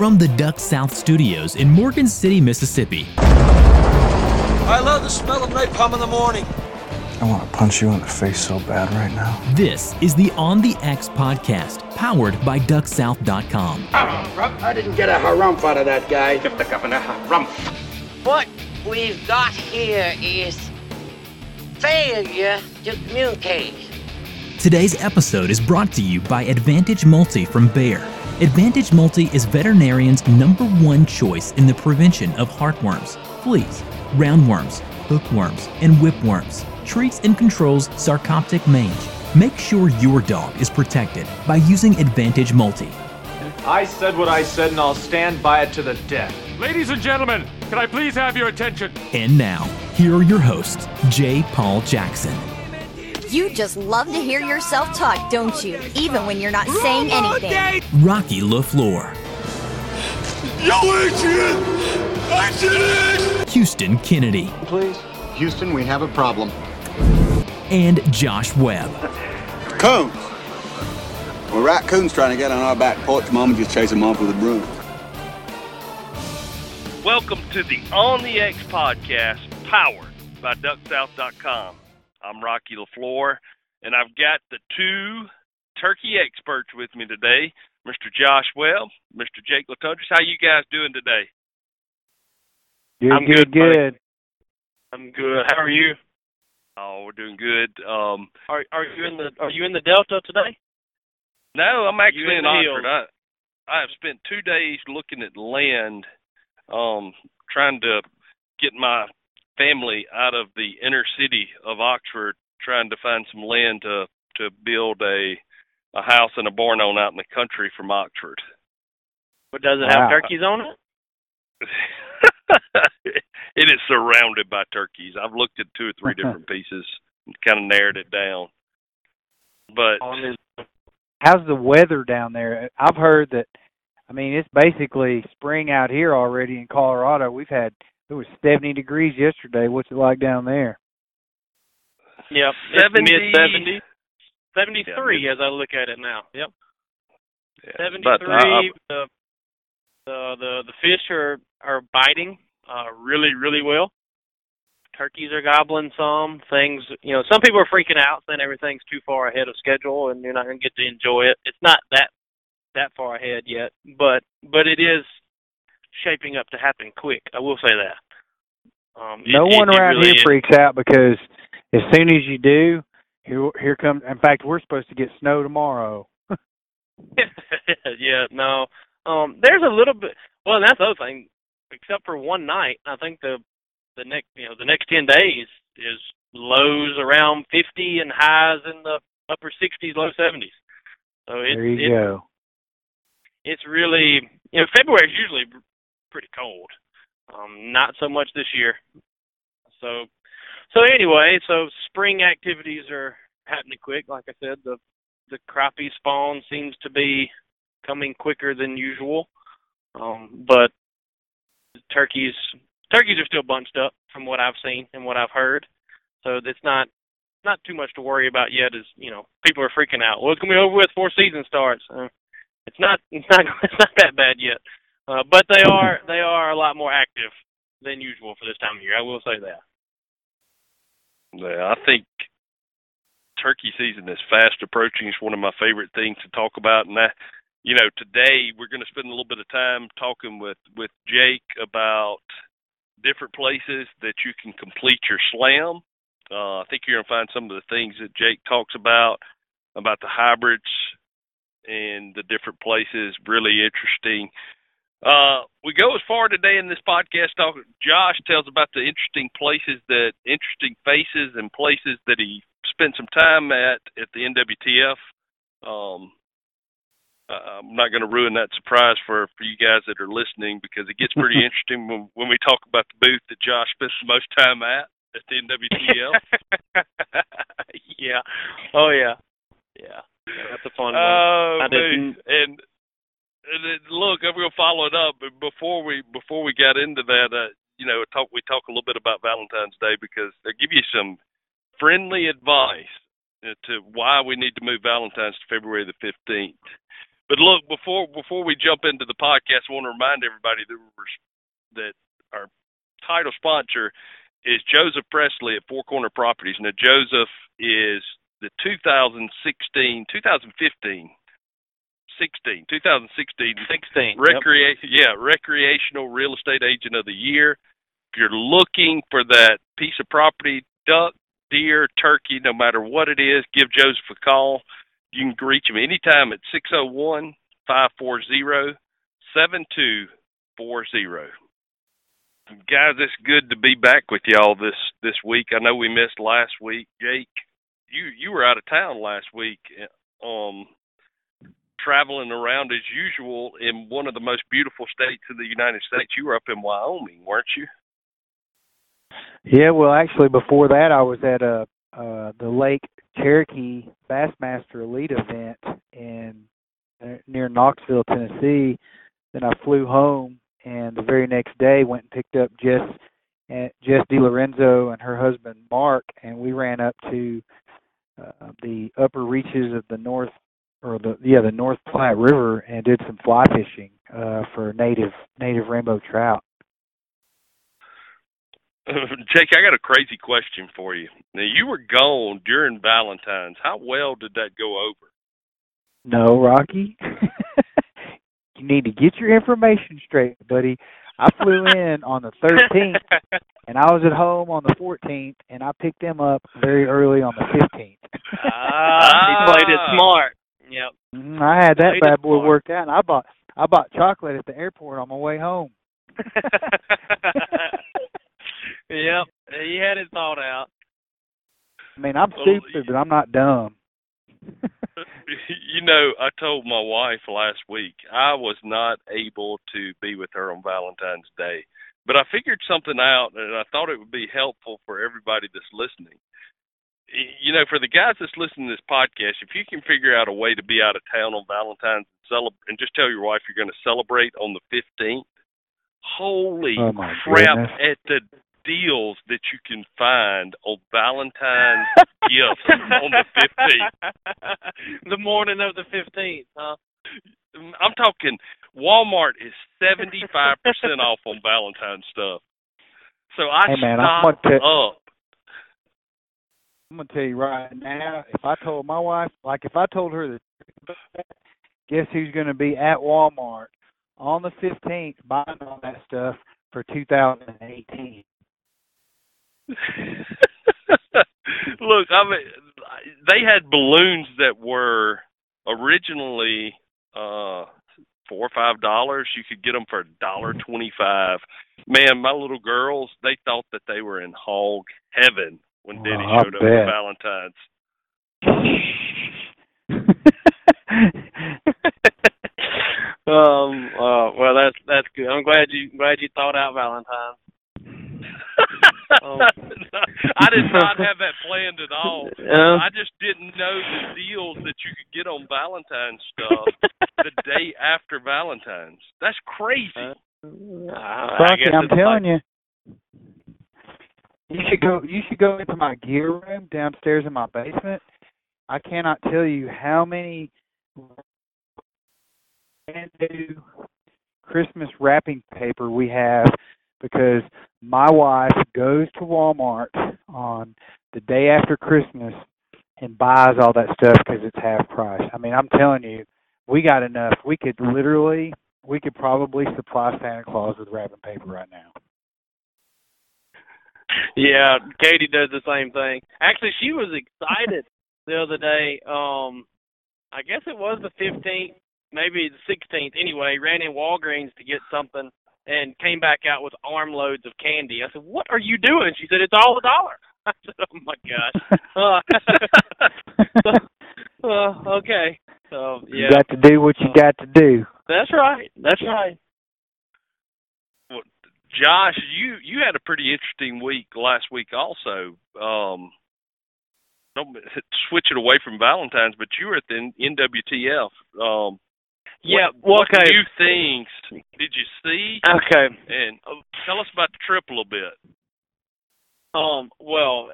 From the Duck South Studios in Morgan City, Mississippi. I love the smell of napalm in the morning. I want to punch you in the face so bad right now. This is the On the X podcast, powered by DuckSouth.com. I didn't get a harumph out of that guy. What we've got here is failure to communicate. Today's episode is brought to you by Advantage Multi from Bayer. Advantage Multi is veterinarians' number one choice in the prevention of heartworms, fleas, roundworms, hookworms, and whipworms. Treats and controls sarcoptic mange. Make sure your dog is protected by using Advantage Multi. I said what I said, and I'll stand by it to the death. Ladies and gentlemen, can I please have your attention? And now, here are your hosts, J. Paul Jackson. You just love to hear yourself talk, don't you? Even when you're not saying anything. Rocky LaFleur. Yo, Adrian! Adrian! Houston Kennedy. Please. Houston, we have a problem. And Josh Webb. Coons. Well, raccoons trying to get on our back porch. Mama just chased them off with a broom. Welcome to the On the X podcast, powered by DuckSouth.com. I'm Rocky LaFleur, and I've got the two turkey experts with me today, Mr. Josh Webb, Mr. Jake Latendresse. How you guys doing today? Good, I'm good, good, buddy. good. I'm good. How are you? Oh, we're doing good. Um, Are are you in the are you in the Delta today? no, I'm actually in in Oxford. I I have spent two days looking at land, um, trying to get my family out of the inner city of Oxford, trying to find some land to to build a a house and a barn on out in the country from Oxford. But does it Wow. have turkeys on it? it is surrounded by turkeys. I've looked at two or three different pieces and kind of narrowed it down. But How's the weather down there? I've heard that. I mean, it's basically spring out here already in Colorado. We've had it was 70 degrees yesterday. What's it like down there? yep, 70 mid seventies. Seventy Yeah, as I look at it now. Yep. yeah, Seventy but, uh, the the the the fish are are biting uh really, really well. Turkeys are gobbling some things you know, some people are freaking out saying everything's too far ahead of schedule and you're not gonna get to enjoy it. It's not that that far ahead yet, but but it is shaping up to happen quick. I will say that. Um, no it- one it around really here is. freaks out because as soon as you do, here here comes. In fact, we're supposed to get snow tomorrow. yeah, no. Um, there's a little bit. Well, that's the other thing. Except for one night, I think the the next you know the next ten days is lows around 50 and highs in the upper 60s, low 70s. So it's there you it's, go. it's really you know February is usually pretty cold. Um, not so much this year. So so anyway, so spring activities are happening quick. Like I said, the the crappie spawn seems to be coming quicker than usual. Um, but turkeys turkeys are still bunched up from what I've seen and what I've heard. So it's not not too much to worry about yet. Is you know people are freaking out. Well, it's gonna be over with before season starts. Uh, it's not it's not it's not that bad yet. Uh, but they are they are a lot more active than usual for this time of year. I will say that. Yeah, I think turkey season is fast approaching. It's one of my favorite things to talk about, and that, you know, today we're going to spend a little bit of time talking with with Jake about different places that you can complete your slam. Uh, I think you're going to find some of the things that Jake talks about about the hybrids and the different places really interesting. Uh, we go as far today in this podcast talk. Josh tells about the interesting places that interesting faces and places that he spent some time at at the NWTF. Um, uh, I'm not going to ruin that surprise for for you guys that are listening because it gets pretty interesting when when we talk about the booth that Josh spends the most time at at the NWTF. yeah. Oh yeah. Yeah. that's a fun one. Oh, I didn't- and, then, look, I'm going to follow it up. But before we before we got into that, uh, you know, talk we talk a little bit about Valentine's Day because they give you some friendly advice uh, to why we need to move Valentine's to February the 15th. But look, before before we jump into the podcast, I want to remind everybody that that our title sponsor is Joseph Presley at Four Corner Properties. Now, Joseph is the 2016, 2015 16, 2016, 16, recrea- yep. yeah, recreational real estate agent of the year. If you're looking for that piece of property, duck, deer, turkey, no matter what it is, give Joseph a call. You can reach him anytime at 601 540 7240. Guys, it's good to be back with y'all this this week. I know we missed last week. Jake, you you were out of town last week. Um, traveling around as usual in one of the most beautiful states in the United States. You were up in Wyoming, weren't you? Yeah, well, actually, before that, I was at a uh, the Lake Cherokee Bassmaster Elite event in uh, near Knoxville, Tennessee. Then I flew home, and the very next day went and picked up Jess uh, Jess DiLorenzo and her husband Mark, and we ran up to uh, the upper reaches of the North or the yeah the North Platte River and did some fly fishing uh, for native native rainbow trout. Jake, I got a crazy question for you. Now you were gone during Valentine's. How well did that go over? No, Rocky. you need to get your information straight, buddy. I flew in on the 13th, and I was at home on the 14th, and I picked them up very early on the 15th. ah, he played it smart. Yep. Mm, I had that bad boy worked out, and I bought I bought chocolate at the airport on my way home. yep, he had it thought out. I mean, I'm stupid, but I'm not dumb. you know, I told my wife last week I was not able to be with her on Valentine's Day, but I figured something out, and I thought it would be helpful for everybody that's listening you know, for the guys that's listening to this podcast, if you can figure out a way to be out of town on Valentine's and celebrate, and just tell your wife you're going to celebrate on the 15th, holy oh crap goodness. at the deals that you can find on Valentine's gifts on the 15th. the morning of the 15th, huh? Mm, I'm talking Walmart is 75% off on Valentine's stuff. So I hey man, stocked I'm up. I'm gonna tell you right now, if I told my wife, like if I told her that, guess who's gonna be at Walmart on the 15th buying all that stuff for 2018? Look, I mean, they had balloons that were originally uh four or five dollars. You could get them for a dollar twenty-five. Man, my little girls, they thought that they were in hog heaven when Denny oh, showed up for Valentine's. um. Uh, well, that's that's good. I'm glad you glad you thought out Valentine's. um, I did not have that planned at all. Uh, I just didn't know the deals that you could get on Valentine's stuff the day after Valentine's. That's crazy. Uh, Rocky, I'm telling you. You should go. You should go into my gear room downstairs in my basement. I cannot tell you how many brand new Christmas wrapping paper we have because my wife goes to Walmart on the day after Christmas and buys all that stuff because it's half price. I mean, I'm telling you, we got enough. We could literally, we could probably supply Santa Claus with wrapping paper right now. Yeah, Katie does the same thing. Actually, she was excited the other day. Um, I guess it was the 15th, maybe the 16th. Anyway, ran in Walgreens to get something and came back out with armloads of candy. I said, "What are you doing?" She said, "It's all a dollar." I said, "Oh my gosh." Uh, so, uh, okay. So yeah. You got to do what you got to do. That's right. That's right. Josh, you you had a pretty interesting week last week also. Um don't switch it away from Valentine's, but you were at the NWTF. Um yeah, what, well, what new things did you see? Okay. And uh, tell us about the trip a little bit. Um, well,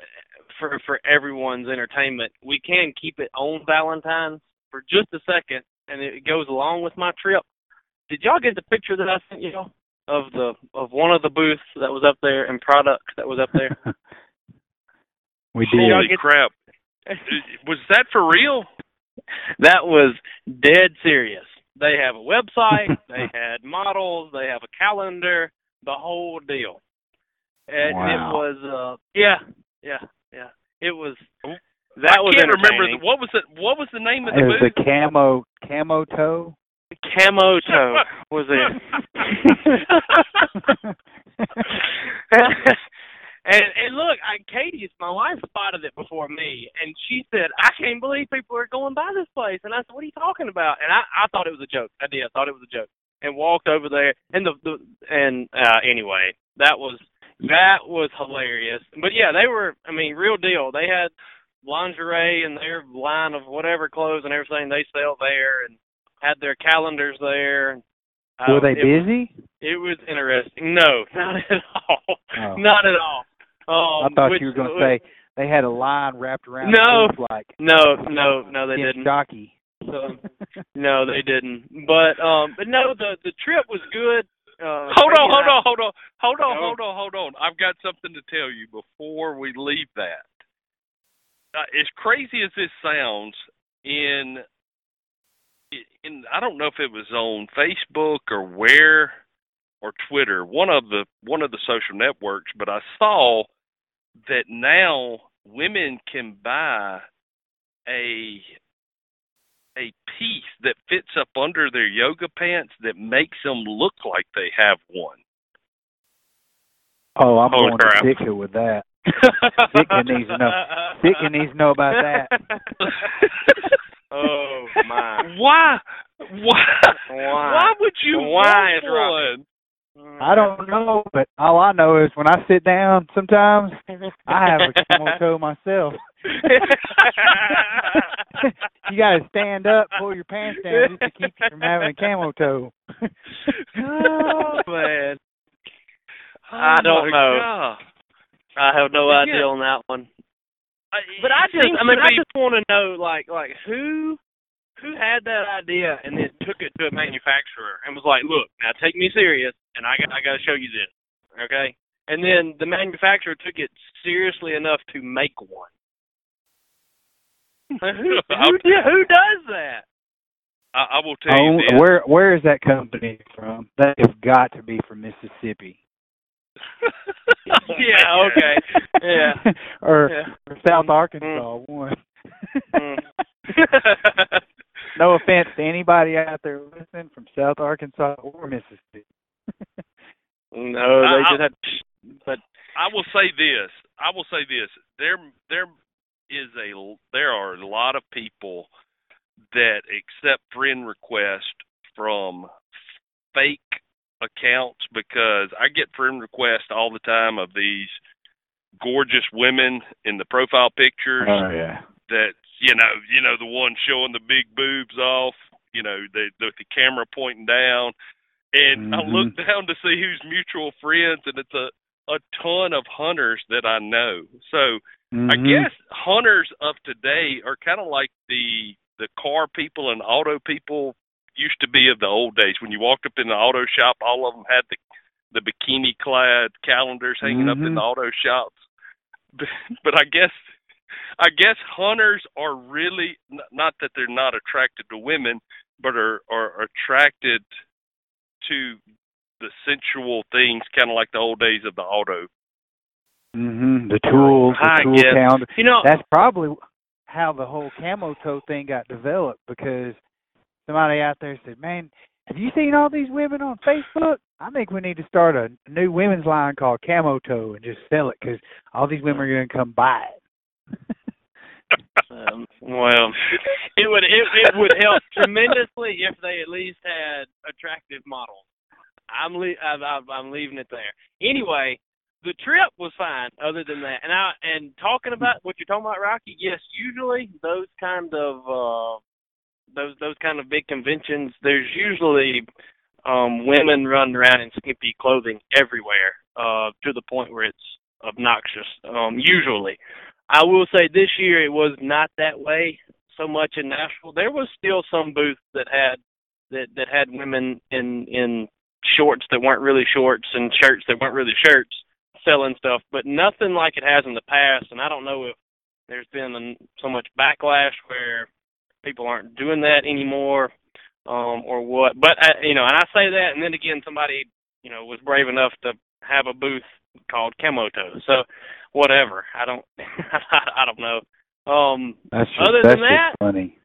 for for everyone's entertainment, we can keep it on Valentine's for just a second. and it goes along with my trip. Did y'all get the picture that I sent you of the of one of the booths that was up there and product that was up there? we did. Holy crap! was that for real? That was dead serious. They have a website, they had models, they have a calendar, the whole deal. And Wow. it was uh yeah, yeah, yeah. It was that I was can't remember the, what was it. What was the name of the It was booth? the camo camo toe. Camo toe was it. and and look, I Katie's my wife spotted it before me, and she said, "I can't believe people are going by this place." And I said, "What are you talking about?" And I I thought it was a joke. I did. I thought it was a joke, and walked over there. And the, the and uh anyway, that was that was hilarious. But yeah, they were. I mean, real deal. They had lingerie and their line of whatever clothes and everything they sell there, and had their calendars there. Uh, Were they it was- busy? it was interesting. No, not at all. Oh. Not at all. I Um, thought which- you were going to say they had a line wrapped around No. the like No, no, no, they didn't. Jockey. So, no, they didn't. But um, but no, the the trip was good. Uh, Hold on, hold on, hold on, hold on, hold on, hold on. I've got something to tell you before we leave that. Uh, as crazy as this sounds, in in I don't know if it was on Facebook or where or Twitter, one of the one of the social networks, but I saw that now women can buy a a piece that fits up under their yoga pants that makes them look like they have one. Oh, I'm Holy going crap. to Sitka with that. Sitka needs to know. Sitka needs to know about that. my! Why? Why? Why? Why would you Why want Rocky? one? I don't know, but all I know is when I sit down, sometimes I have a camel toe myself. you got to stand up, pull your pants down just to keep you from having a camel toe. oh man, Oh, I don't know. God. I have no Yeah. idea on that one. I- But I just, I mean, to I just want to know, like, like who, who had that idea and then took it to a manufacturer and was like, "Look, now take me serious, and I got, I got to show you this, okay?" And then the manufacturer took it seriously enough to make one. who, who, who does that? I, I will tell Oh, you this. where where is that company from? That has got to be from Mississippi. yeah, okay, yeah. or, Yeah. or South Arkansas, one. Mm. No offense to anybody out there listening from South Arkansas or Mississippi. No, they I- just had. But I will say this. I will say this. There, there is a there are a lot of people that accept friend requests from fake accounts because I get friend requests all the time of these gorgeous women in the profile pictures Oh yeah. That you know you know the one showing the big boobs off you know the the, the camera pointing down and i Mhm. look down to see who's mutual friends and it's a a ton of hunters that i know so i Mhm. guess hunters of today are kind of like the the car people and auto people used to be of the old days when you walked up in the auto shop all of them had the the bikini clad calendars hanging up in Mhm. the auto shops but, but i guess I guess hunters are really not that they're not attracted to women, but are are attracted to the sensual things, kind of like the old days of the auto. Mhm. The tools, the I tool guess. calendar. you know, That's probably how the whole camo toe thing got developed because somebody out there said, "Man, have you seen all these women on Facebook? I think we need to start a new women's line called Camo Toe and just sell it because all these women are going to come buy it." Um, well, it would it, it would help tremendously if they at least had attractive models. I'm le- I'm, I'm leaving it there. Anyway, the trip was fine. Other than that, and I and talking about what you're talking about, Rocky. Yes, usually those kind of uh those those kind of big conventions. There's usually um women running around in skimpy clothing everywhere, uh, to the point where it's obnoxious. Um, usually. I will say this year it was not that way. so much in Nashville, there was still some booths that had that that had women in in shorts that weren't really shorts and shirts that weren't really shirts selling stuff, but nothing like it has in the past. And I don't know if there's been so much backlash where people aren't doing that anymore, um, or what. But I, you know, and I say that, and then again, somebody you know was brave enough to have a booth called Camo Toe. So whatever. I don't I don't know. Um that's just, other that's than that funny.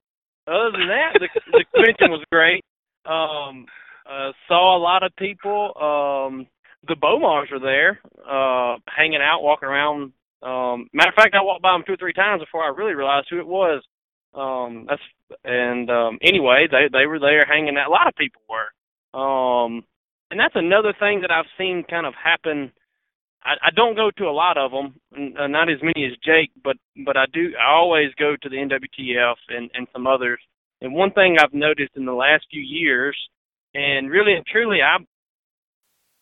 Other than that, the the convention was great. Um uh saw a lot of people. Um the Bowmars were there, uh hanging out, walking around. Um matter of fact I walked by them two or three times before I really realized who it was. Um that's and um anyway, they they were there hanging out. A lot of people were. Um and that's another thing that I've seen kind of happen I, I don't go to a lot of them, uh, not as many as Jake, but but I do. I always go to the NWTF and and some others. And one thing I've noticed in the last few years, and really and truly, I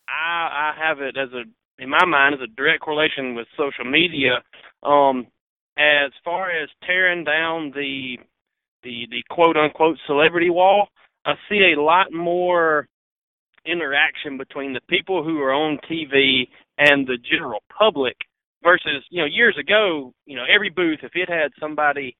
I, I have it as a in my mind as a direct correlation with social media. Um, as far as tearing down the the the quote unquote celebrity wall, I see a lot more interaction between the people who are on TV and the general public versus you know years ago you know every booth if it had somebody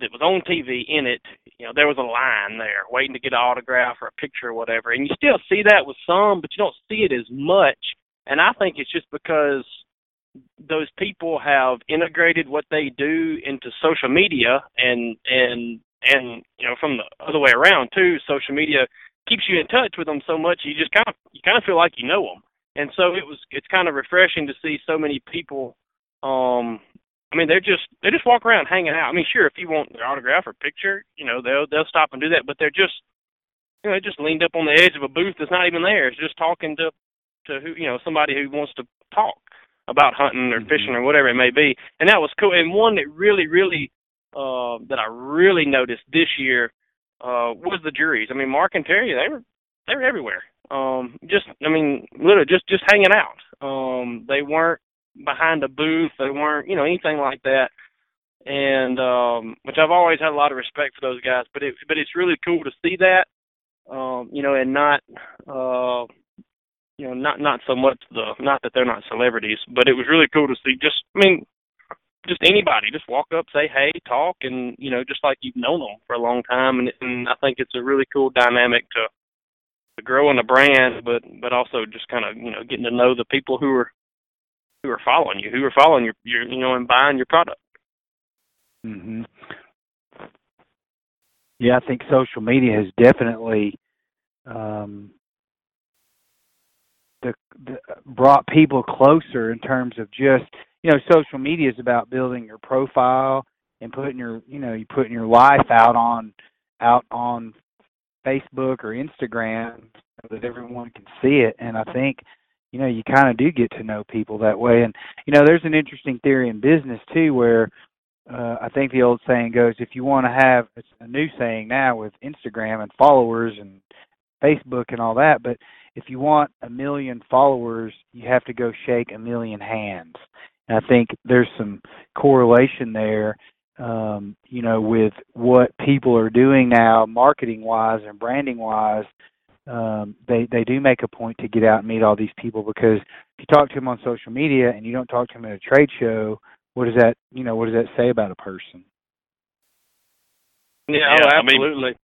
that was on TV in it you know there was a line there waiting to get an autograph or a picture or whatever. And you still see that with some but you don't see it as much. And I think it's just because those people have integrated what they do into social media and and and you know from the other way around too. Social media keeps you in touch with them so much you just kind of you kind of feel like you know them and so it was it's kind of refreshing to see so many people um I mean, they're just they just walk around hanging out. I mean, sure, if you want their autograph or picture, you know, they'll they'll stop and do that. But they're just, you know, they just leaned up on the edge of a booth that's not even there. It's just talking to to who you know somebody who wants to talk about hunting or fishing or whatever it may be. And that was cool. And one that really, really uh that I really noticed this year uh was the Drurys. I mean, Mark and Terry, they were they were everywhere. Um, just I mean, literally just just hanging out. Um, they weren't behind a booth. They weren't, you know, anything like that. And um, which I've always had a lot of respect for those guys. But it but it's really cool to see that. Um, you know, and not uh you know, not not so much the not that they're not celebrities, but it was really cool to see just I mean just anybody just walk up say hey talk and you know just like you've known them for a long time and, and i think it's a really cool dynamic to growing a brand, but but also just kind of you know getting to know the people who are who are following you, who are following your your you know and buying your product. Mhm. Yeah, I think social media has definitely um the, the brought people closer in terms of just you know social media is about building your profile and putting your you know you putting your life out on out on Facebook or Instagram so that everyone can see it. And I think, you know, you kind of do get to know people that way. And you know, there's an interesting theory in business too, where uh, I think the old saying goes, if you want to have it's a new saying now with Instagram and followers and Facebook and all that, but if you want a million followers, you have to go shake a million hands. And I think there's some correlation there um, you know, with what people are doing now, marketing wise and branding wise, um, they they do make a point to get out and meet all these people because if you talk to them on social media and you don't talk to them at a trade show, what does that you know what does that say about a person? Yeah, Yeah, oh, I mean- absolutely.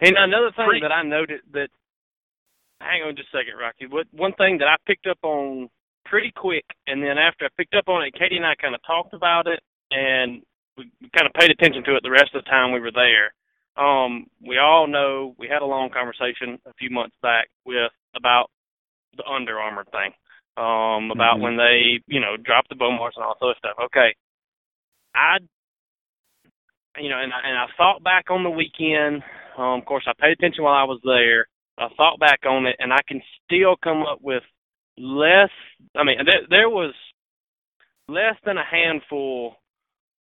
and another thing Pretty- that I noted that hang on just a second, Rocky. What one thing that I picked up on pretty quick and then after I picked up on it, Katie and I kinda talked about it and we kind of paid attention to it the rest of the time we were there. Um, we all know we had a long conversation a few months back with about the Under Armour thing. Um, about Mhm. when they, you know, dropped the Bowmars and all that sort of stuff. Okay. I you know, and I, and I thought back on the weekend. Um, of course, I paid attention while I was there. I thought back on it, and I can still come up with less. I mean, there, there was less than a handful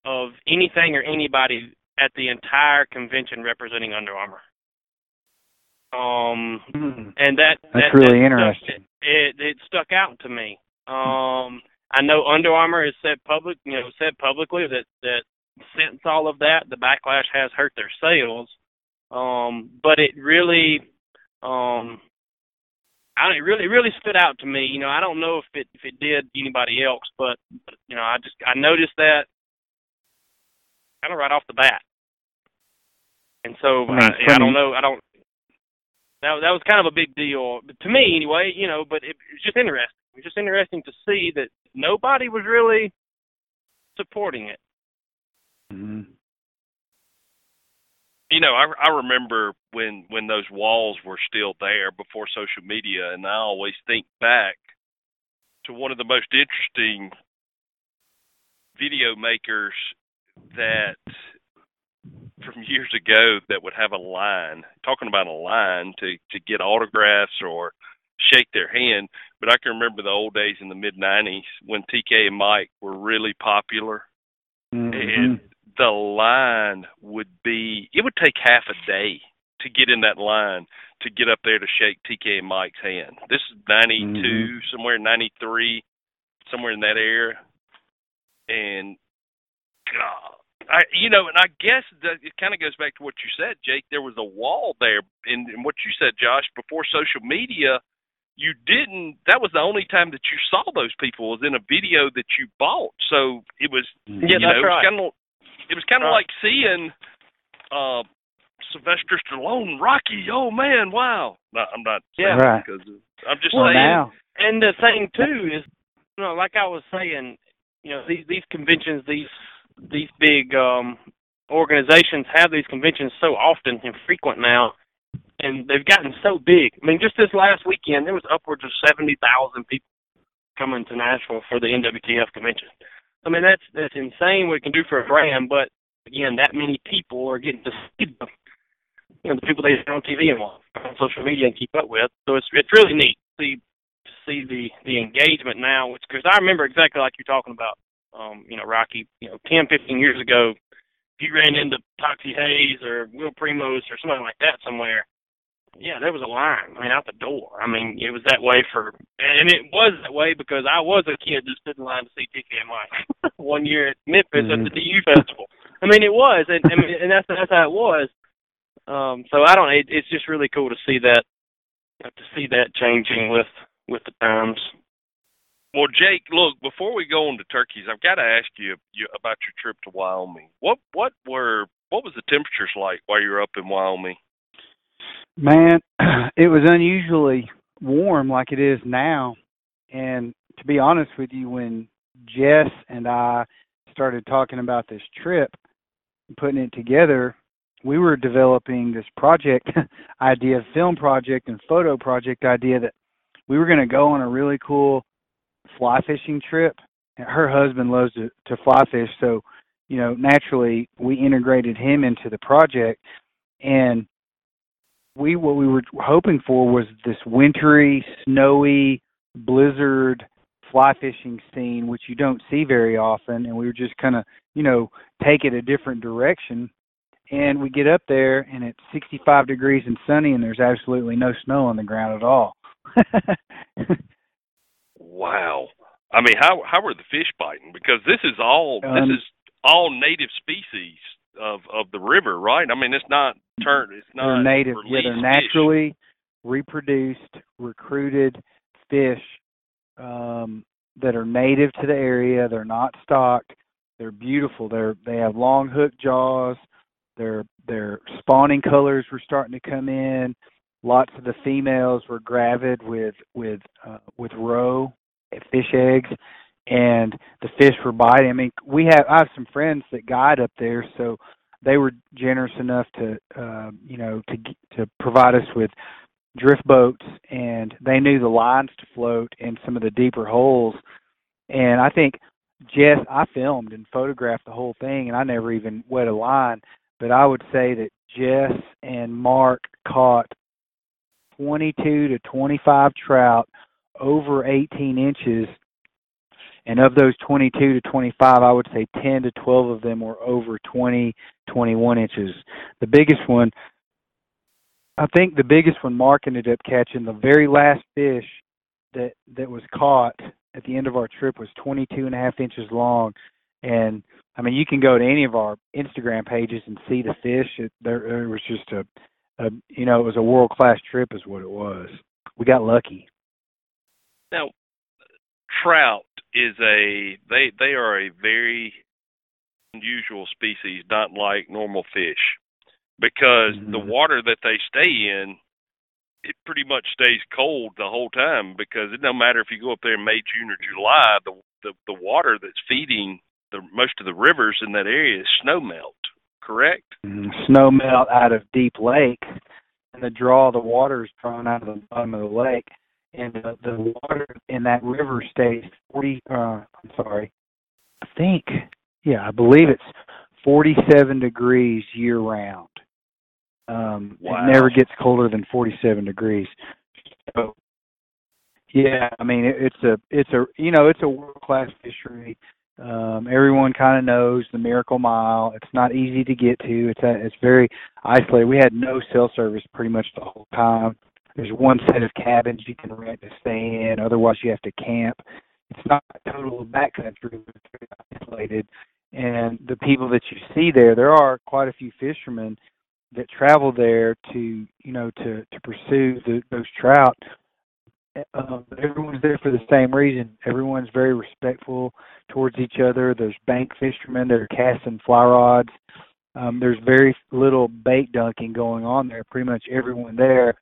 of anything or anybody at the entire convention representing Under Armour. Um, Hmm. and that That's that, really that interesting. Stuck, it it stuck out to me. Um, I know Under Armour has said public, you know, said publicly that that since all of that, the backlash has hurt their sales. Um, but it really, um, I it really, really stood out to me. You know, I don't know if it if it did anybody else, but, but you know, I just I noticed that kind of right off the bat. And so I, I, mean, I, I don't know. I don't. That that was kind of a big deal to me, anyway. You know, but it, was just interesting. It's just interesting to see that nobody was really supporting it. Mm-hmm. You know, I I remember when when those walls were still there before social media, and I always think back to one of the most interesting video makers that from years ago that would have a line talking about a line to to get autographs or shake their hand but i can remember the old days in the mid 90s when tk and mike were really popular mm-hmm. and the line would be it would take half a day to get in that line to get up there to shake tk and mike's hand this is 92 mm-hmm. somewhere 93 somewhere in that area and God, I, you know, and I guess that it kind of goes back to what you said, Jake. There was a wall there, and, and what you said, Josh, before social media, you didn't. That was the only time that you saw those people was in a video that you bought. So it was, yeah, you know, right. it was kind of, it was kind of right. like seeing uh Sylvester Stallone, Rocky. Oh man, wow! No, I'm not saying yeah. because I'm just well, saying. Now. And the thing too is, you know, like I was saying, you know, these these conventions, these these big um organizations have these conventions so often and frequent now and they've gotten so big. I mean just this last weekend there was upwards of seventy thousand people coming to Nashville for the NWTF convention. I mean that's that's insane what it can do for a brand, but again that many people are getting to see the you know, the people they see on TV and on social media and keep up with. So it's it's really neat to see see the the engagement now, which because I remember exactly like you're talking about um, you know, Rocky, you know, 10, 15 years ago, if you ran into Toxey Haas or Will Primos or something like that somewhere, yeah, there was a line. I mean, out the door. I mean, it was that way for, and it was that way because I was a kid that stood in line to see TK Mike one year at Memphis mm-hmm. at the DU Festival. I mean, it was, and I mean, and that's that's how it was. Um, so I don't. It, it's just really cool to see that, to see that changing with with the times. Well, Jake, look, before we go on to turkeys, I've got to ask you, you about your trip to Wyoming. What what were what was the temperatures like while you were up in Wyoming? Man, it was unusually warm like it is now. And to be honest with you, when Jess and I started talking about this trip and putting it together, we were developing this project idea, film project and photo project idea that we were going to go on a really cool fly fishing trip. Her husband loves to, to fly fish, so you know naturally we integrated him into the project, and we what we were hoping for was this wintry, snowy, blizzard fly fishing scene, which you don't see very often, and we were just kind of you know take it a different direction. And we get up there, and it's 65 degrees and sunny, and there's absolutely no snow on the ground at all. Wow. I mean, how how are the fish biting? Because this is all um, this is all native species of of the river, right? I mean, it's not turned. It's not they're native. Yeah, they're naturally fish. reproduced, recruited fish um, that are native to the area. They're not stocked. They're beautiful. They're they have long hook jaws. Their their spawning colors were starting to come in lots of the females were gravid with with uh, with roe fish eggs and the fish were biting. I mean we have i have some friends that guide up there so they were generous enough to uh, you know to to provide us with drift boats and they knew the lines to float in some of the deeper holes. And i think jess i filmed and photographed the whole thing and i never even wet a line but i would say that jess and mark caught 22 to 25 trout over 18 inches. And of those 22 to 25, I would say 10 to 12 of them were over 20, 21 inches. The biggest one, I think the biggest one Mark ended up catching, the very last fish that that was caught at the end of our trip was 22 and a half inches long. And I mean, you can go to any of our Instagram pages and see the fish. It, there, it was just a, a, you know, it was a world class trip, is what it was. We got lucky. Now, trout is a they they are a very unusual species, not like normal fish, because mm-hmm. the water that they stay in, it pretty much stays cold the whole time. Because it don't matter if you go up there in May, June, or July, the the, the water that's feeding the most of the rivers in that area is snow melt. Correct? Mm-hmm. Snow melt out of deep lake, and the draw the water is drawn out of the bottom of the lake and the, the water in that river stays 40 uh I'm sorry. I think yeah, I believe it's 47 degrees year round. Um wow. it never gets colder than 47 degrees. So yeah, I mean it, it's a it's a you know, it's a world-class fishery. Um everyone kind of knows the Miracle Mile. It's not easy to get to. It's a, it's very isolated. We had no cell service pretty much the whole time there's one set of cabins you can rent to stay in. Otherwise, you have to camp. It's not total backcountry, but it's isolated. And the people that you see there, there are quite a few fishermen that travel there to, you know, to to pursue the, those trout. Um, everyone's there for the same reason. Everyone's very respectful towards each other. There's bank fishermen that are casting fly rods. Um, there's very little bait dunking going on there. Pretty much everyone there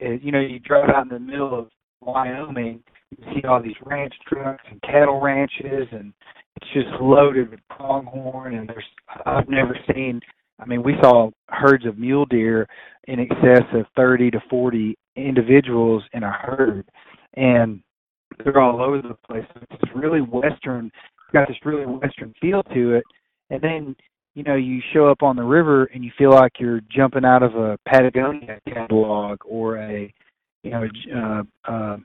is, you know, you drive out in the middle of Wyoming, you see all these ranch trucks and cattle ranches, and it's just loaded with pronghorn. And there's, I've never seen. I mean, we saw herds of mule deer in excess of 30 to 40 individuals in a herd, and they're all over the place. It's really western. Got this really western feel to it, and then you know, you show up on the river and you feel like you're jumping out of a Patagonia catalog or a, you know, uh, uh,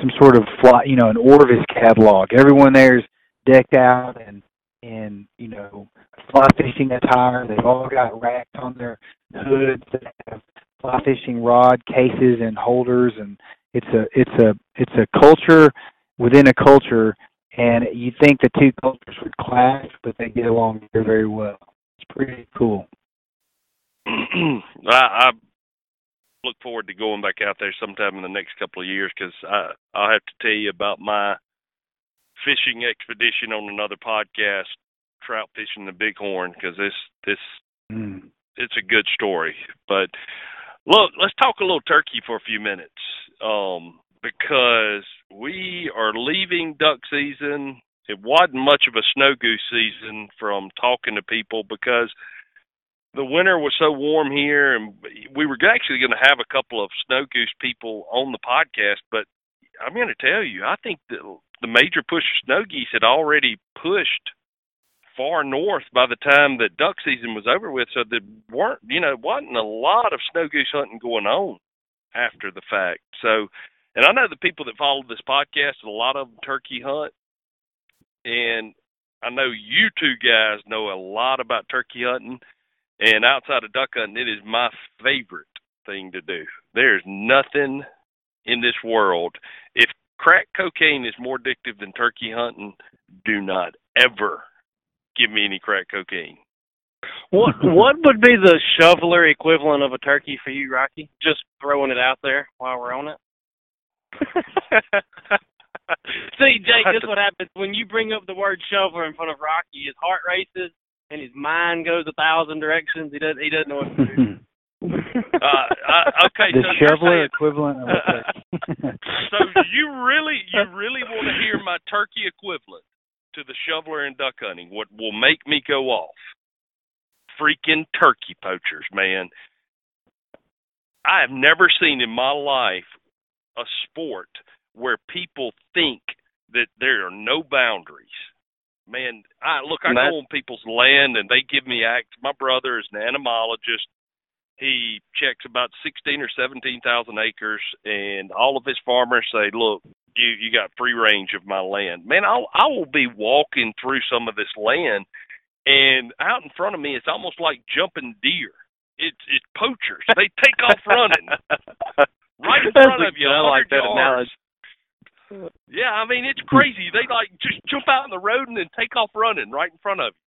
some sort of fly, you know, an Orvis catalog. Everyone there's decked out and and you know, fly fishing attire. They've all got racks on their hoods that have fly fishing rod cases and holders, and it's a it's a it's a culture within a culture and you think the two cultures would clash, but they get along very, very well. It's pretty cool. I, I look forward to going back out there sometime in the next couple of years because I I'll have to tell you about my fishing expedition on another podcast, trout fishing the Bighorn, because this this mm. it's a good story. But look, let's talk a little turkey for a few minutes. Um, because we are leaving duck season. It wasn't much of a snow goose season from talking to people because the winter was so warm here, and we were actually going to have a couple of snow goose people on the podcast. But I'm going to tell you, I think that the major push of snow geese had already pushed far north by the time that duck season was over with, so there weren't, you know, wasn't a lot of snow goose hunting going on after the fact. So and I know the people that follow this podcast, a lot of them turkey hunt, and I know you two guys know a lot about turkey hunting. And outside of duck hunting, it is my favorite thing to do. There's nothing in this world. If crack cocaine is more addictive than turkey hunting, do not ever give me any crack cocaine. What what would be the shoveler equivalent of a turkey for you, Rocky? Just throwing it out there while we're on it. See, Jake, this is what happens when you bring up the word shoveler in front of Rocky. His heart races and his mind goes a thousand directions. He doesn't. He doesn't know what to do. uh, uh, okay, the so shoveler equivalent. Of so you really, you really want to hear my turkey equivalent to the shoveler in duck hunting? What will make me go off? Freaking turkey poachers, man! I have never seen in my life a sport where people think that there are no boundaries. Man, I look, I go on people's land and they give me acts. My brother is an entomologist. He checks about sixteen or seventeen thousand acres, and all of his farmers say, "Look, you you got free range of my land." Man, I I will be walking through some of this land, and out in front of me, it's almost like jumping deer. It's it's poachers. They take off running. right in front of you. I like that yards. analogy. Yeah, I mean it's crazy. They like just jump out in the road and then take off running right in front of you.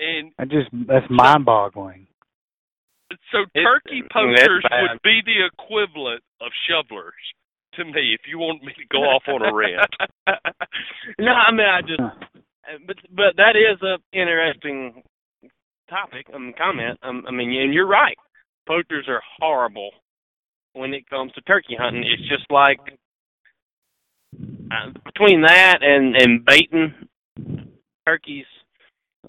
And I just that's mind-boggling. So turkey that's poachers would be the equivalent of shovelers to me. If you want me to go off on a rant, no, I mean I just, but but that is a interesting topic, um, comment. Um, I mean, and you're right. Poachers are horrible when it comes to turkey hunting. It's just like uh, between that and and baiting turkeys,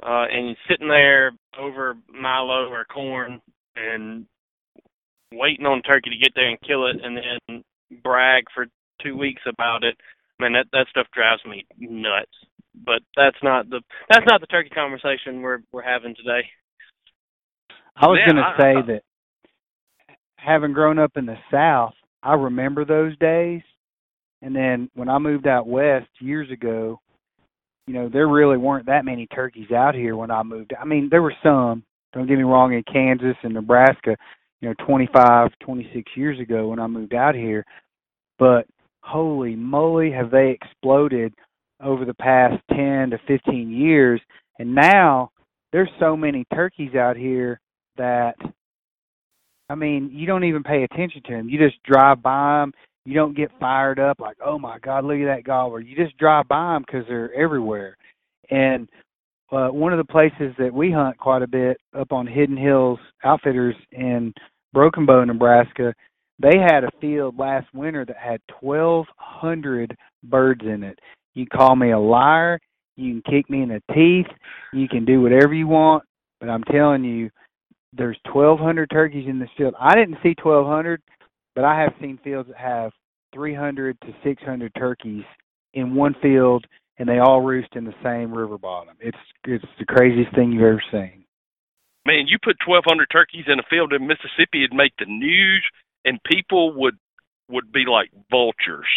uh, and sitting there over Milo or corn and waiting on turkey to get there and kill it, and then brag for two weeks about it. Man, that that stuff drives me nuts. But that's not the that's not the turkey conversation we're we're having today. I was Yeah, going to say I- that having grown up in the South, I remember those days. And then when I moved out west years ago, you know, there really weren't that many turkeys out here when I moved. I mean, there were some. Don't get me wrong in Kansas and Nebraska, you know, 25, 26 years ago when I moved out here. But holy moly, have they exploded over the past 10 to 15 years. And now there's so many turkeys out here that I mean, you don't even pay attention to them. You just drive by them. You don't get fired up like, "Oh my God, look at that gobbler." You just drive by them because they're everywhere. And uh, one of the places that we hunt quite a bit up on Hidden Hills Outfitters in Broken Bow, Nebraska, they had a field last winter that had 1,200 birds in it. You call me a liar. You can kick me in the teeth. You can do whatever you want. But I'm telling you, there's 1,200 turkeys in this field. I didn't see 1,200, but I have seen fields that have 300 to 600 turkeys in one field, and they all roost in the same river bottom. It's it's the craziest thing you've ever seen. man, you put twelve hundred turkeys in a field in Mississippi, it'd make the news, and people would would be like vultures.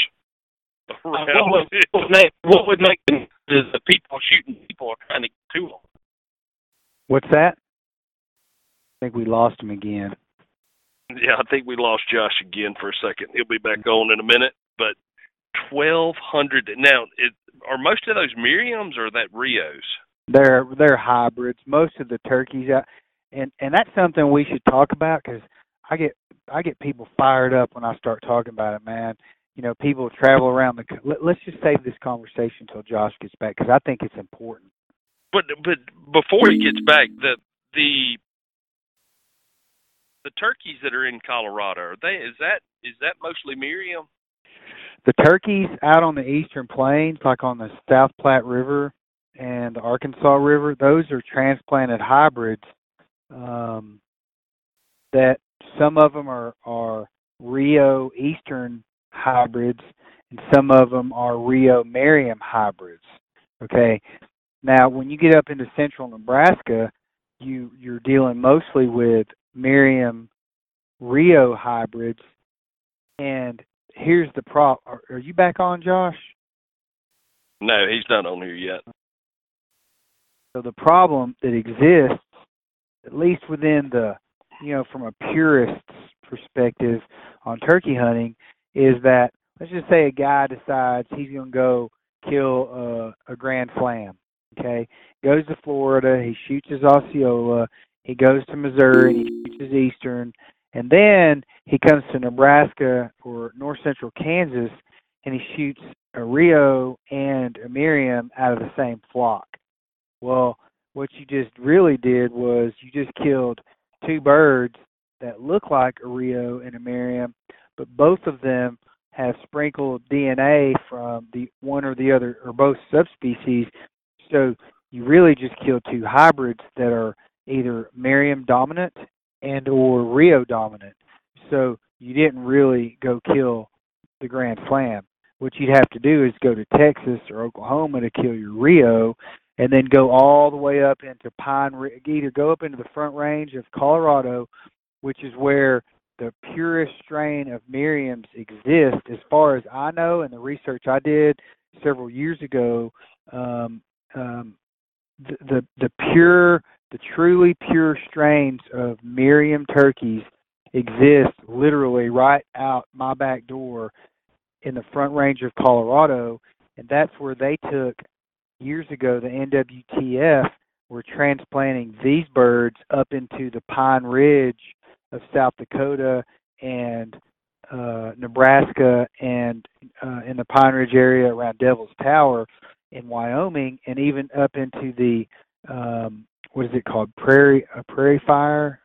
Uh, what, would, what, would make, what would make them is the people shooting people are trying to get to them. What's that? I think we lost him again. Yeah, I think we lost Josh again for a second. He'll be back on in a minute. But twelve hundred now, it, are most of those Merriams or that Rios? They're they're hybrids. Most of the turkeys out, and and that's something we should talk about because I get I get people fired up when I start talking about it, man. You know, people travel around the. co- Let, let's just save this conversation until Josh gets back because I think it's important. But but before he gets back, the the the turkeys that are in Colorado are they is that is that mostly Merriam? The turkeys out on the eastern plains, like on the South Platte River and the Arkansas River, those are transplanted hybrids. Um, that some of them are are Rio Eastern hybrids, and some of them are Rio Merriam hybrids. Okay, now when you get up into central Nebraska, you you're dealing mostly with Merriam Rio hybrids, and here's the prop. Are, are you back on, Josh? No, he's not on here yet. So the problem that exists, at least within the, you know, from a purist's perspective on turkey hunting, is that let's just say a guy decides he's going to go kill a, a grand slam. Okay, goes to Florida, he shoots his Osceola, he goes to Missouri, and he shoots Eastern, and then he comes to Nebraska or north central Kansas, and he shoots a Rio and a Merriam out of the same flock. Well, what you just really did was you just killed two birds that look like a Rio and a Merriam, but both of them have sprinkled DNA from the one or the other or both subspecies. So you really just killed two hybrids that are either Merriam dominant and or Rio dominant. So you didn't really go kill the Grand Slam. What you'd have to do is go to Texas or Oklahoma to kill your Rio, and then go all the way up into Pine. Ri- Either go up into the Front Range of Colorado, which is where the purest strain of Merriams exist, as far as I know, and the research I did several years ago. Um, um, the, the the pure, the truly pure strains of Merriam turkeys exist literally right out my back door in the Front Range of Colorado, and that's where they took years ago the NWTF we're transplanting these birds up into the Pine Ridge of South Dakota and uh, Nebraska and uh, in the Pine Ridge area around Devil's Tower in Wyoming, and even up into the um, what is it called prairie uh, prairie fire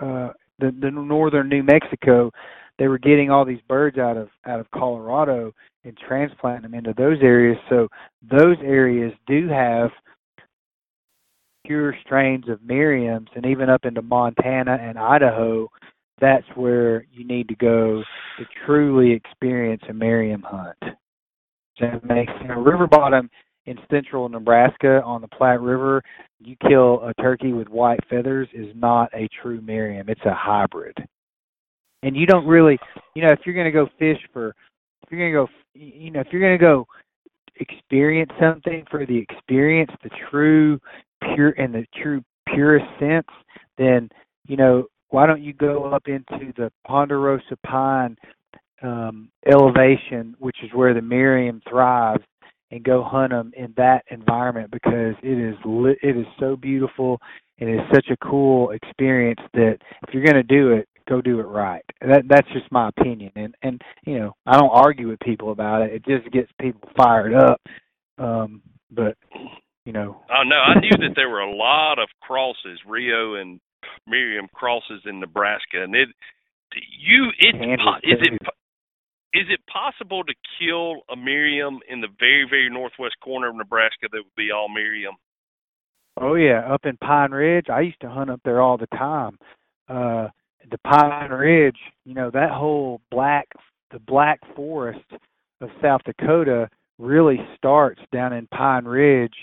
uh, the the northern New Mexico. They were getting all these birds out of out of Colorado and transplanting them into those areas. So those areas do have pure strains of Merriam's, and even up into Montana and Idaho, that's where you need to go to truly experience a Merriam hunt. It makes you know, river bottom in central Nebraska on the Platte River, you kill a turkey with white feathers is not a true Merriam. It's a hybrid. And you don't really, you know, if you're going to go fish for, if you're going to go, you know, if you're going to go experience something for the experience, the true pure and the true purest sense, then you know why don't you go up into the Ponderosa Pine um, elevation, which is where the Merriam thrives, and go hunt them in that environment because it is li- it is so beautiful and it is such a cool experience that if you're going to do it, go do it right. That that's just my opinion, and and you know I don't argue with people about it. It just gets people fired up. Um, but you know. Oh no, I knew that there were a lot of crosses, Rio and Merriam crosses in Nebraska, and it you it's is it is it possible to kill a Merriam in the very very northwest corner of Nebraska that would be all Merriam? Oh yeah, up in Pine Ridge, I used to hunt up there all the time. Uh the Pine Ridge, you know, that whole black the black forest of South Dakota really starts down in Pine Ridge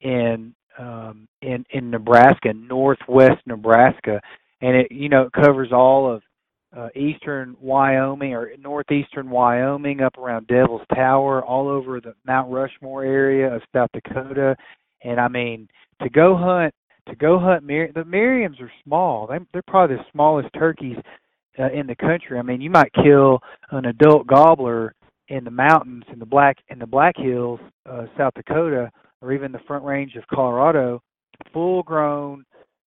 in um in in Nebraska, northwest Nebraska, and it you know it covers all of uh, eastern Wyoming or northeastern Wyoming, up around Devil's Tower, all over the Mount Rushmore area of South Dakota, and I mean to go hunt to go hunt the Merriams are small. They they're probably the smallest turkeys uh, in the country. I mean, you might kill an adult gobbler in the mountains in the black in the Black Hills, uh, South Dakota, or even the Front Range of Colorado, full grown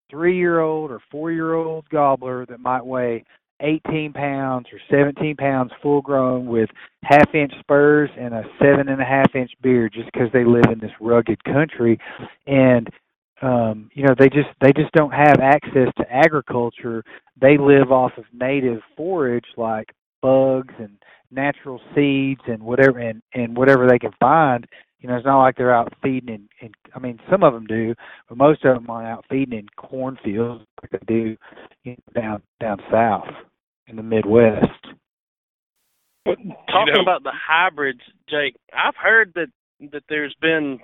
three year old or four year old gobbler that might weigh 18 pounds or 17 pounds full grown with half inch spurs and a seven and a half inch beard just because they live in this rugged country. And um you know they just they just don't have access to agriculture. They live off of native forage like bugs and natural seeds and whatever and and whatever they can find. You know, it's not like they're out feeding in, in I mean, some of them do, but most of them aren't out feeding in cornfields like they do you know, down down south in the Midwest. But talking you know, about the hybrids, Jake, I've heard that that there's been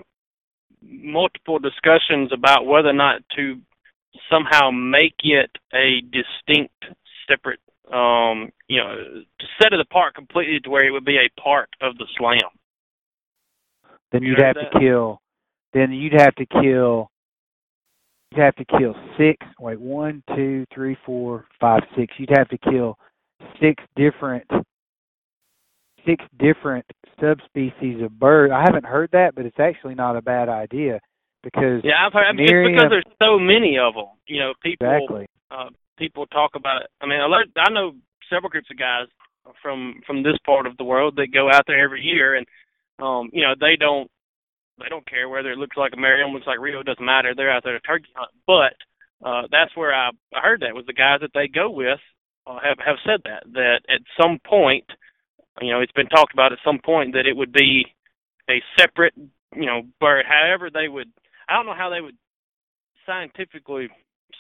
multiple discussions about whether or not to somehow make it a distinct, separate, um, you know, to set it apart completely to where it would be a part of the slam. Then you'd have that? to kill. Then you'd have to kill. You'd have to kill six. Wait, one, two, three, four, five, six. You'd have to kill six different six different subspecies of bird. I haven't heard that, but it's actually not a bad idea because yeah, I've heard Merriam, because there's so many of them. You know, people exactly. uh, people talk about it. I mean, I know several groups of guys from from this part of the world that go out there every year and um, you know, they don't they don't care whether it looks like a Merriam, looks like Rio, doesn't matter. They're out there to turkey hunt. But uh, that's where I, I heard that was the guys that they go with uh, have have said that that at some point, you know, it's been talked about at some point that it would be a separate, you know, bird. However, they would. I don't know how they would scientifically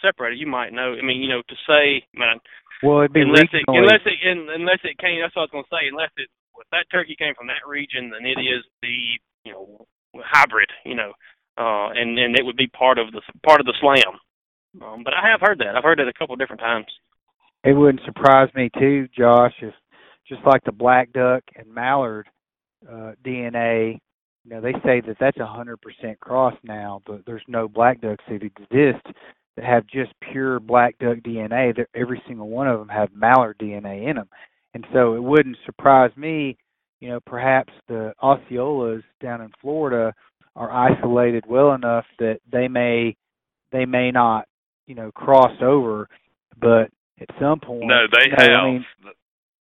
separate it. You might know. I mean, you know, to say, man. Well, it'd be unless it, unless it unless it came. That's what I was going to say. Unless it if that turkey came from that region, then it is the you know hybrid, you know, uh, and and it would be part of the part of the slam. Um, but I have heard that. I've heard it a couple of different times. It wouldn't surprise me too, Josh, if just like the black duck and mallard uh, DNA, you know, they say that that's a hundred percent cross now, but there's no black ducks that exist that have just pure black duck DNA. That every single one of them have mallard DNA in them. And so it wouldn't surprise me, you know, perhaps the Osceolas down in Florida are isolated well enough that they may they may not, you know, cross over, but at some point, No, they you know, have. I mean,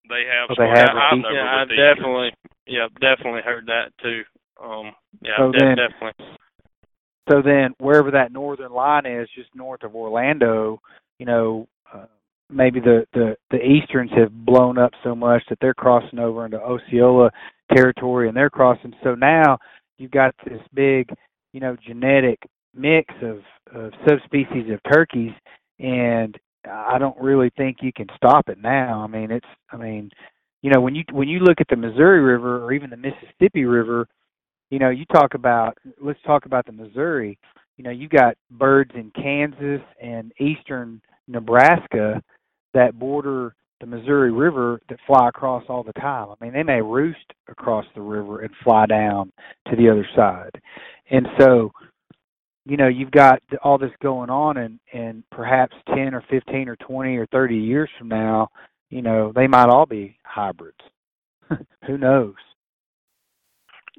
they have. Oh, they have crossing released- over yeah, I've the definitely, yeah, definitely heard that too. Um, yeah, So de- then- definitely. so then wherever that northern line is, just north of Orlando, you know, maybe the the the easterns have blown up so much that they're crossing over into Osceola territory, and they're crossing. So now you've got this big, you know, genetic mix of of subspecies of turkeys, and I don't really think you can stop it now. I mean, it's, I mean, you know, when you when you look at the Missouri River or even the Mississippi River, you know, you talk about let's talk about the Missouri. You know, you got birds in Kansas and eastern Nebraska that border the Missouri River that fly across all the time. I mean, they may roost across the river and fly down to the other side. And so, you know, you've got all this going on and and perhaps 10 or 15 or 20 or 30 years from now, you know, they might all be hybrids. Who knows?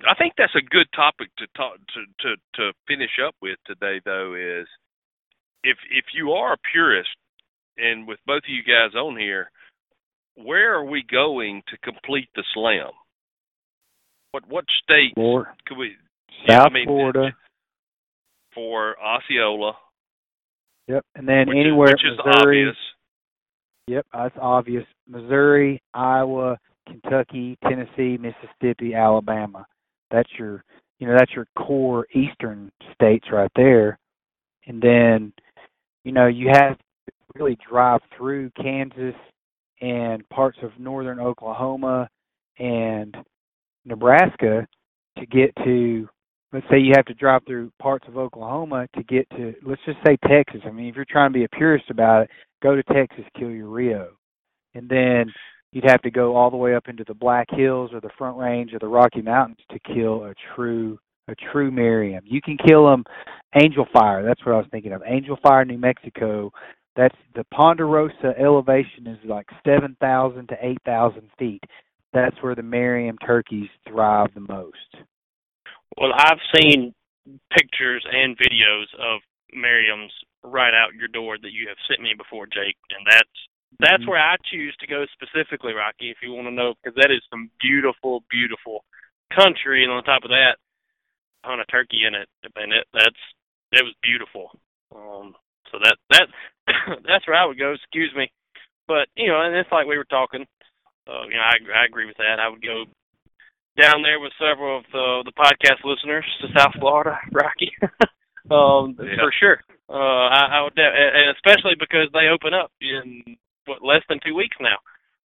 I think that's a good topic to talk to to to finish up with today though is if if you are a purist and with both of you guys on here, where are we going to complete the slam? What what Florida. could we South yeah, I mean, Florida. for Osceola, Yep. And then which anywhere is, which is Missouri. obvious. Yep, that's obvious. Missouri, Iowa, Kentucky, Tennessee, Mississippi, Alabama. That's your you know, that's your core eastern states right there. And then, you know, you have really drive through Kansas and parts of northern Oklahoma and Nebraska to get to let's say you have to drive through parts of Oklahoma to get to let's just say Texas. I mean, if you're trying to be a purist about it, go to Texas, kill your Rio. And then you'd have to go all the way up into the Black Hills or the Front Range or the Rocky Mountains to kill a true a true Merriam. You can kill them Angel Fire. That's what I was thinking of. Angel Fire, New Mexico. That's the Ponderosa elevation is like 7,000 to 8,000 feet. That's where the Merriam turkeys thrive the most. Well, I've seen pictures and videos of Merriam's right out your door that you have sent me before, Jake, and that's that's Mhm. where I choose to go specifically, Rocky. If you want to know, because that is some beautiful, beautiful country, and on top of that, on a turkey in it, and it, that's it was beautiful. Um, so that that that's where I would go. Excuse me, but you know, and it's like we were talking. Uh, you know, I I agree with that. I would go down there with several of the the podcast listeners to South Florida, Rocky. um, Yeah. for sure. Uh, I, I would, de- and especially because they open up in what less than two weeks now.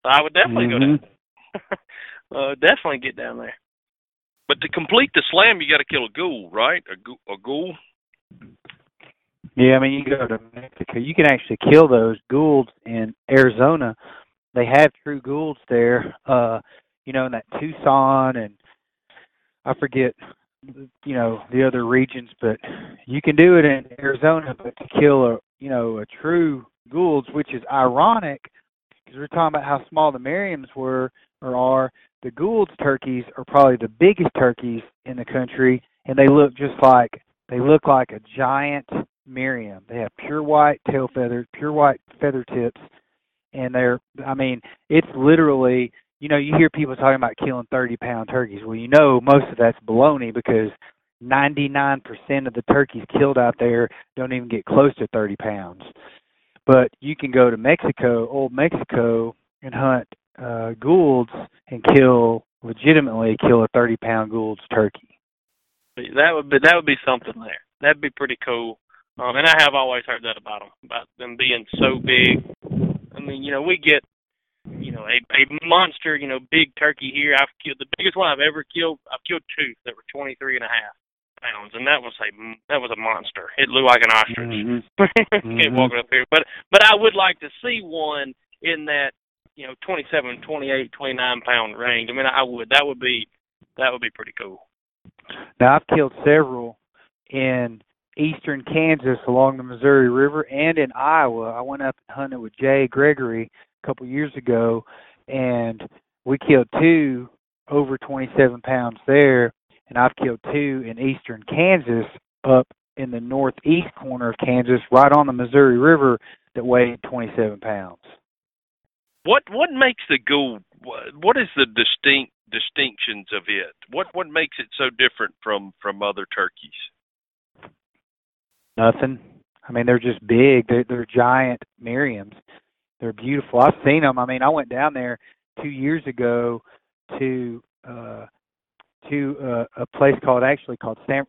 So I would definitely go down. uh, definitely get down there. But to complete the slam, you got to kill a Gould, right? A, Gould- a Gould. Yeah, I mean, you go to Mexico, you can actually kill those Goulds in Arizona. They have true Goulds there, uh, you know, in that Tucson and I forget, you know, the other regions, but you can do it in Arizona. But to kill a, you know, a true Goulds, which is ironic, because we're talking about how small the Merriams were or are. The Gould's turkeys are probably the biggest turkeys in the country, and they look just like they look like a giant Merriam. They have pure white tail feathers, pure white feather tips, and they're I mean, it's literally you know, you hear people talking about killing thirty pound turkeys. Well, you know most of that's baloney because ninety nine percent of the turkeys killed out there don't even get close to thirty pounds. But you can go to Mexico, old Mexico, and hunt uh Gould's and kill legitimately kill a thirty pound Gould's turkey. That would be that would be something there. That'd be pretty cool. Um, and I have always heard that about them, about them being so big. I mean, you know, we get, you know, a a monster, you know, big turkey here. I've killed the biggest one I've ever killed. I've killed two that were twenty three and a half and a half pounds, and that was a that was a monster. It looked like an ostrich. Mm-hmm. Can't walk up here, but but I would like to see one in that, you know, twenty seven, twenty eight, twenty nine pound range. I mean, I would. That would be that would be pretty cool. Now I've killed several in eastern Kansas along the Missouri River and in Iowa. I went up and hunted with Jay Gregory a couple years ago and we killed two over 27 pounds there and I've killed two in eastern Kansas up in the northeast corner of Kansas, right on the Missouri River, that weighed 27 pounds. What what makes the? What, what is the distinct distinctions of it? What what makes it so different from from other turkeys? Nothing. I mean, they're just big. They're, they're giant Merriams. They're beautiful. I've seen them. I mean, I went down there two years ago to uh to uh, a place called actually called San.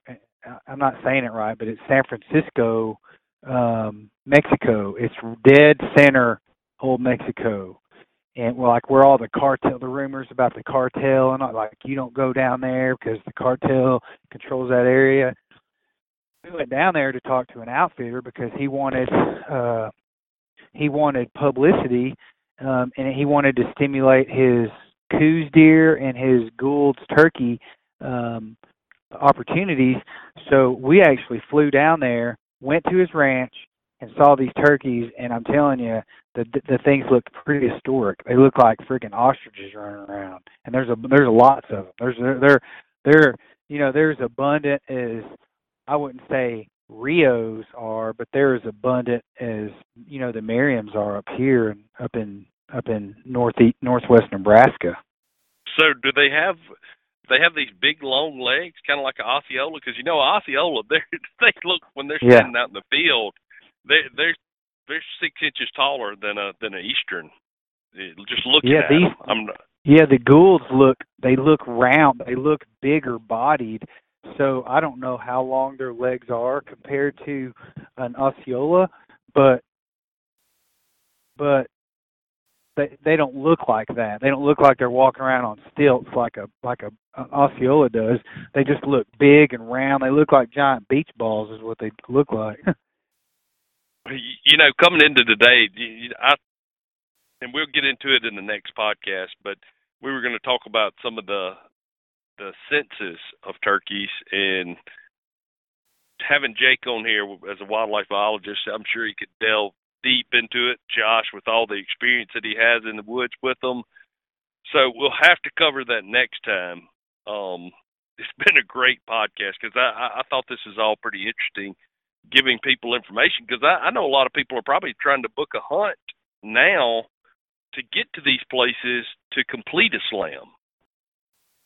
I'm not saying it right, but it's San Francisco, um, Mexico. It's dead center, old Mexico, and well, like where all the cartel, the rumors about the cartel, and like you don't go down there because the cartel controls that area. We went down there to talk to an outfitter because he wanted uh he wanted publicity um and he wanted to stimulate his Coues deer and his Gould's turkey um, opportunities. So we actually flew down there, went to his ranch, and saw these turkeys. And I'm telling you, the the things look pretty historic. They look like freaking ostriches running around. And there's a there's lots of them. There's they're they're you know there's abundant as I wouldn't say Rios are, but they're as abundant as you know the Merriams are up here and up in up in northeast northwest Nebraska. So do they have they have these big long legs, kind of like an Osceola? Because you know Osceola, they they look when they're standing yeah. out in the field, they they're they're six inches taller than a than an Eastern. Eh, just looking yeah, at these, them, I'm yeah, the Goulds look they look round, they look bigger bodied. So I don't know how long their legs are compared to an Osceola, but but they they don't look like that. They don't look like they're walking around on stilts like a like a an Osceola does. They just look big and round. They look like giant beach balls is what they look like. you know, coming into today, I and we'll get into it in the next podcast, but we were going to talk about some of the the senses of turkeys and having Jake on here as a wildlife biologist, I'm sure he could delve deep into it. Josh, with all the experience that he has in the woods with them, so we'll have to cover that next time. Um, it's been a great podcast because I, I thought this is all pretty interesting, giving people information because I, I know a lot of people are probably trying to book a hunt now to get to these places to complete a slam.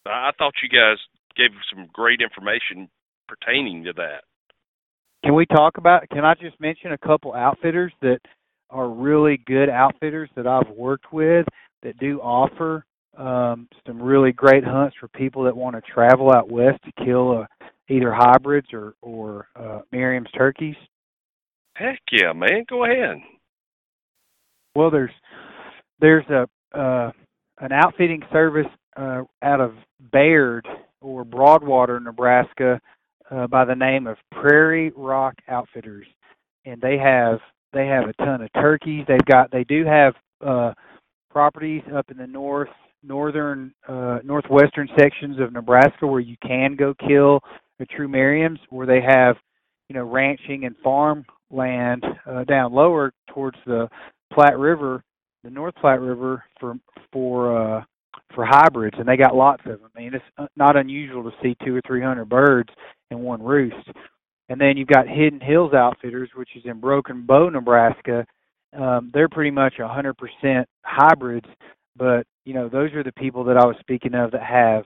I thought you guys gave some great information pertaining to that. Can we talk about? Can I just mention a couple outfitters that are really good outfitters that I've worked with that do offer um, some really great hunts for people that want to travel out west to kill uh, either hybrids or or uh, Merriam's turkeys? Heck yeah, man! Go ahead. Well, there's there's a uh, an outfitting service uh, out of Bayard or Broadwater, Nebraska, uh, by the name of Prairie Rock Outfitters, and they have they have a ton of turkeys. They've got they do have uh, properties up in the north northern uh, northwestern sections of Nebraska where you can go kill the true Merriams, where they have you know ranching and farm land uh, down lower towards the Platte River, the North Platte River for for uh, for hybrids, and they got lots of them. I mean, it's not unusual to see two or three hundred birds in one roost. And then you've got Hidden Hills Outfitters, which is in Broken Bow, Nebraska. Um, they're pretty much 100% hybrids, but you know those are the people that I was speaking of that have,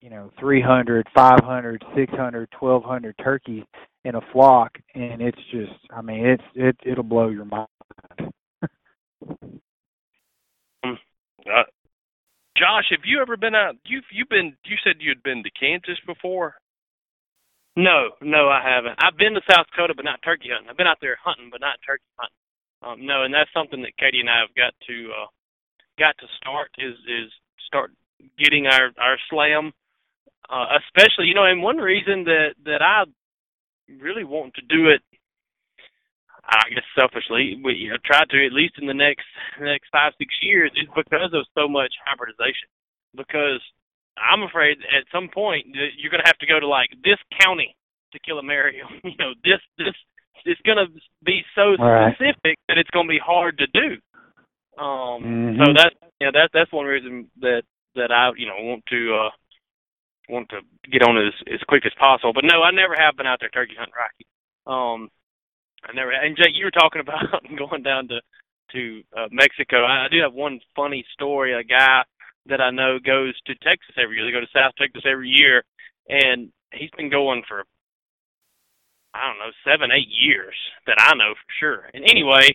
you know, 300, 500, 600, 1200 turkeys in a flock, and it's just, I mean, it's it it'll blow your mind. uh, Josh, have you ever been out? You've you've been. You said you'd been to Kansas before. No, no, I haven't. I've been to South Dakota, but not turkey hunting. I've been out there hunting, but not turkey hunting. Um, no, and that's something that Katie and I have got to uh, got to start is is start getting our our slam, uh, especially you know, and one reason that that I really want to do it, I guess selfishly, we you know, try to at least in the next next five six years is because of so much hybridization. Because I'm afraid at some point you're going to have to go to like this county to kill a Merriam. you know, this this it's going to be so right. specific that it's going to be hard to do. Um, mm-hmm. so that you know that that's one reason that that I you know want to uh want to get on as as quick as possible. But no, I never have been out there turkey hunting Rocky. Um, I never. And Jake, you were talking about going down to to uh, Mexico. I, I do have one funny story. A guy that I know goes to Texas every year. They go to South Texas every year, and he's been going for I don't know seven, eight years that I know for sure. And anyway,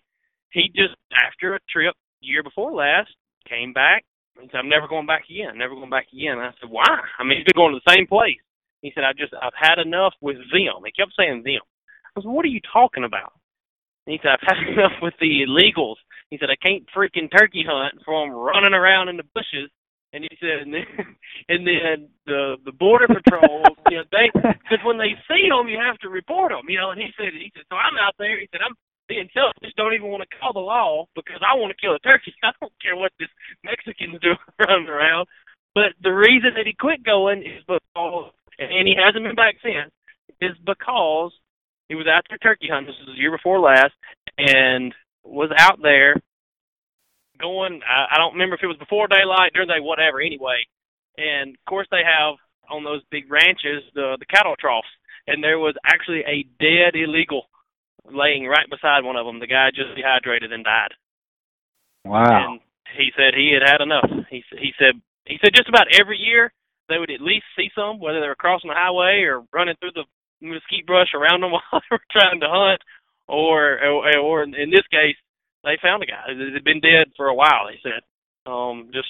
he just after a trip year before last came back he said, I'm never going back again, never going back again. And I said, Why? I mean, he's been going to the same place. He said, I just, I've had enough with them. He kept saying them. I said, What are you talking about? And he said, I've had enough with the illegals. He said, I can't freaking turkey hunt from running around in the bushes. And he said, and then, and then the the border patrol, you know, they because when they see them, you have to report them, you know. And he said, he said, so I'm out there. He said, I'm being selfish, don't even want to call the law because I want to kill a turkey. I don't care what this Mexican's doing running around. But the reason that he quit going is because, and he hasn't been back since, is because he was out there turkey hunting. This was the year before last, and was out there going. I, I don't remember if it was before daylight, during day, whatever. Anyway, and of course they have on those big ranches the the cattle troughs, and there was actually a dead illegal laying right beside one of them. The guy just dehydrated and died. Wow. And he said he had had enough. He he said he said just about every year they would at least see some, whether they were crossing the highway or running through the mesquite brush around them while they were trying to hunt, or or, or in this case they found a guy that had been dead for a while. They said, um, just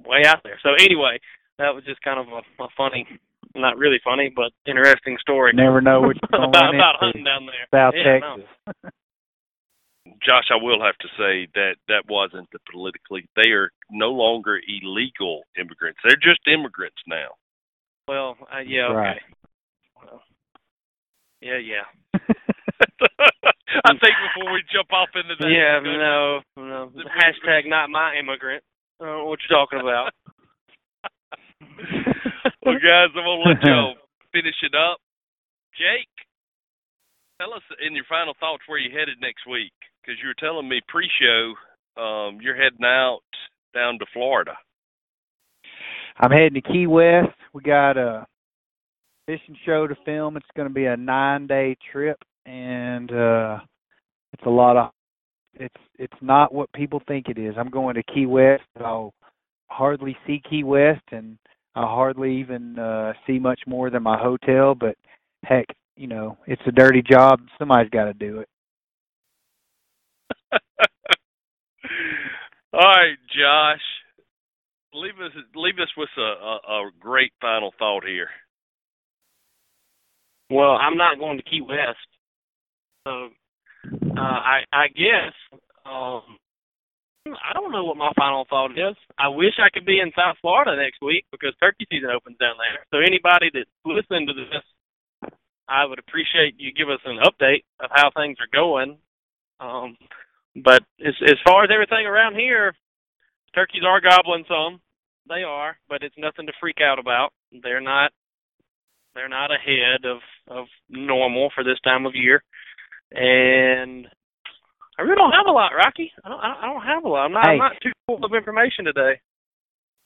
way out there. So anyway, that was just kind of a, a funny not really funny, but interesting story. Never know what you're going about, about hunting down there. South yeah, Texas. No. Josh, I will have to say that that wasn't the politically. They are no longer illegal immigrants. They're just immigrants now. Well, uh, yeah, okay. Right. Well, yeah, yeah. I think before we jump off into that, yeah, discussion, no, no. Hashtag not my immigrant. I don't know what you're talking about. well, guys, I'm gonna let y'all finish it up. Jake, tell us in your final thoughts where you headed next week, because you were telling me pre-show um, you're heading out down to Florida. I'm heading to Key West. We got a fishing show to film. It's going to be a nine day trip, and uh, it's a lot of. It's it's not what people think it is. I'm going to Key West. I'll hardly see Key West, and I hardly even uh, see much more than my hotel. But heck, you know, it's a dirty job. Somebody's got to do it. All right, Josh, leave us leave us with a, a, a great final thought here. Well, I'm not going to Key West, so uh, I I guess um, I don't know what my final thought is. I wish I could be in South Florida next week because turkey season opens down there. So anybody that's listening to this, I would appreciate you give us an update of how things are going. Um, but as as far as everything around here, turkeys are gobbling some. They are, but it's nothing to freak out about. They're not they're not ahead of of normal for this time of year. And I really don't have a lot, Rocky. I don't. I don't have a lot. I'm not. Hey. I'm not too full of information today.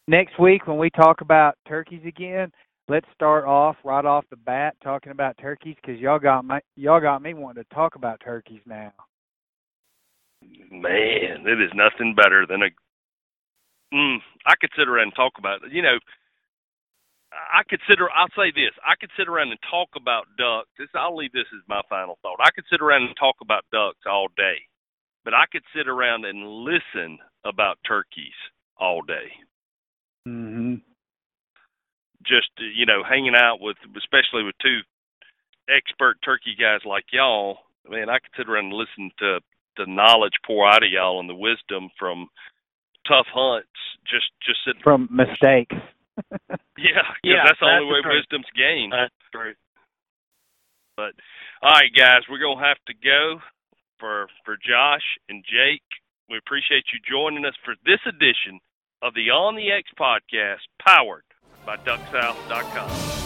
Next week, when we talk about turkeys again, let's start off right off the bat talking about turkeys because y'all got my y'all got me wanting to talk about turkeys now. Man, it is nothing better than a. Mm, I could sit around and talk about it. You know, I could sit. I'll say this: I could sit around and talk about ducks. This, I'll leave this as my final thought. I could sit around and talk about ducks all day, but I could sit around and listen about turkeys all day. Mm-hmm. Just you know, hanging out with, especially with two expert turkey guys like y'all. Man, I could sit around and listen to the knowledge pour out of y'all and the wisdom from tough hunts. Just, just sitting From mistakes. Yeah, Yeah, that's the only way true. wisdom's gained. That's true. But all right, guys, we're gonna have to go for for Josh and Jake. We appreciate you joining us for this edition of the On the X podcast, powered by DuckSouth.com.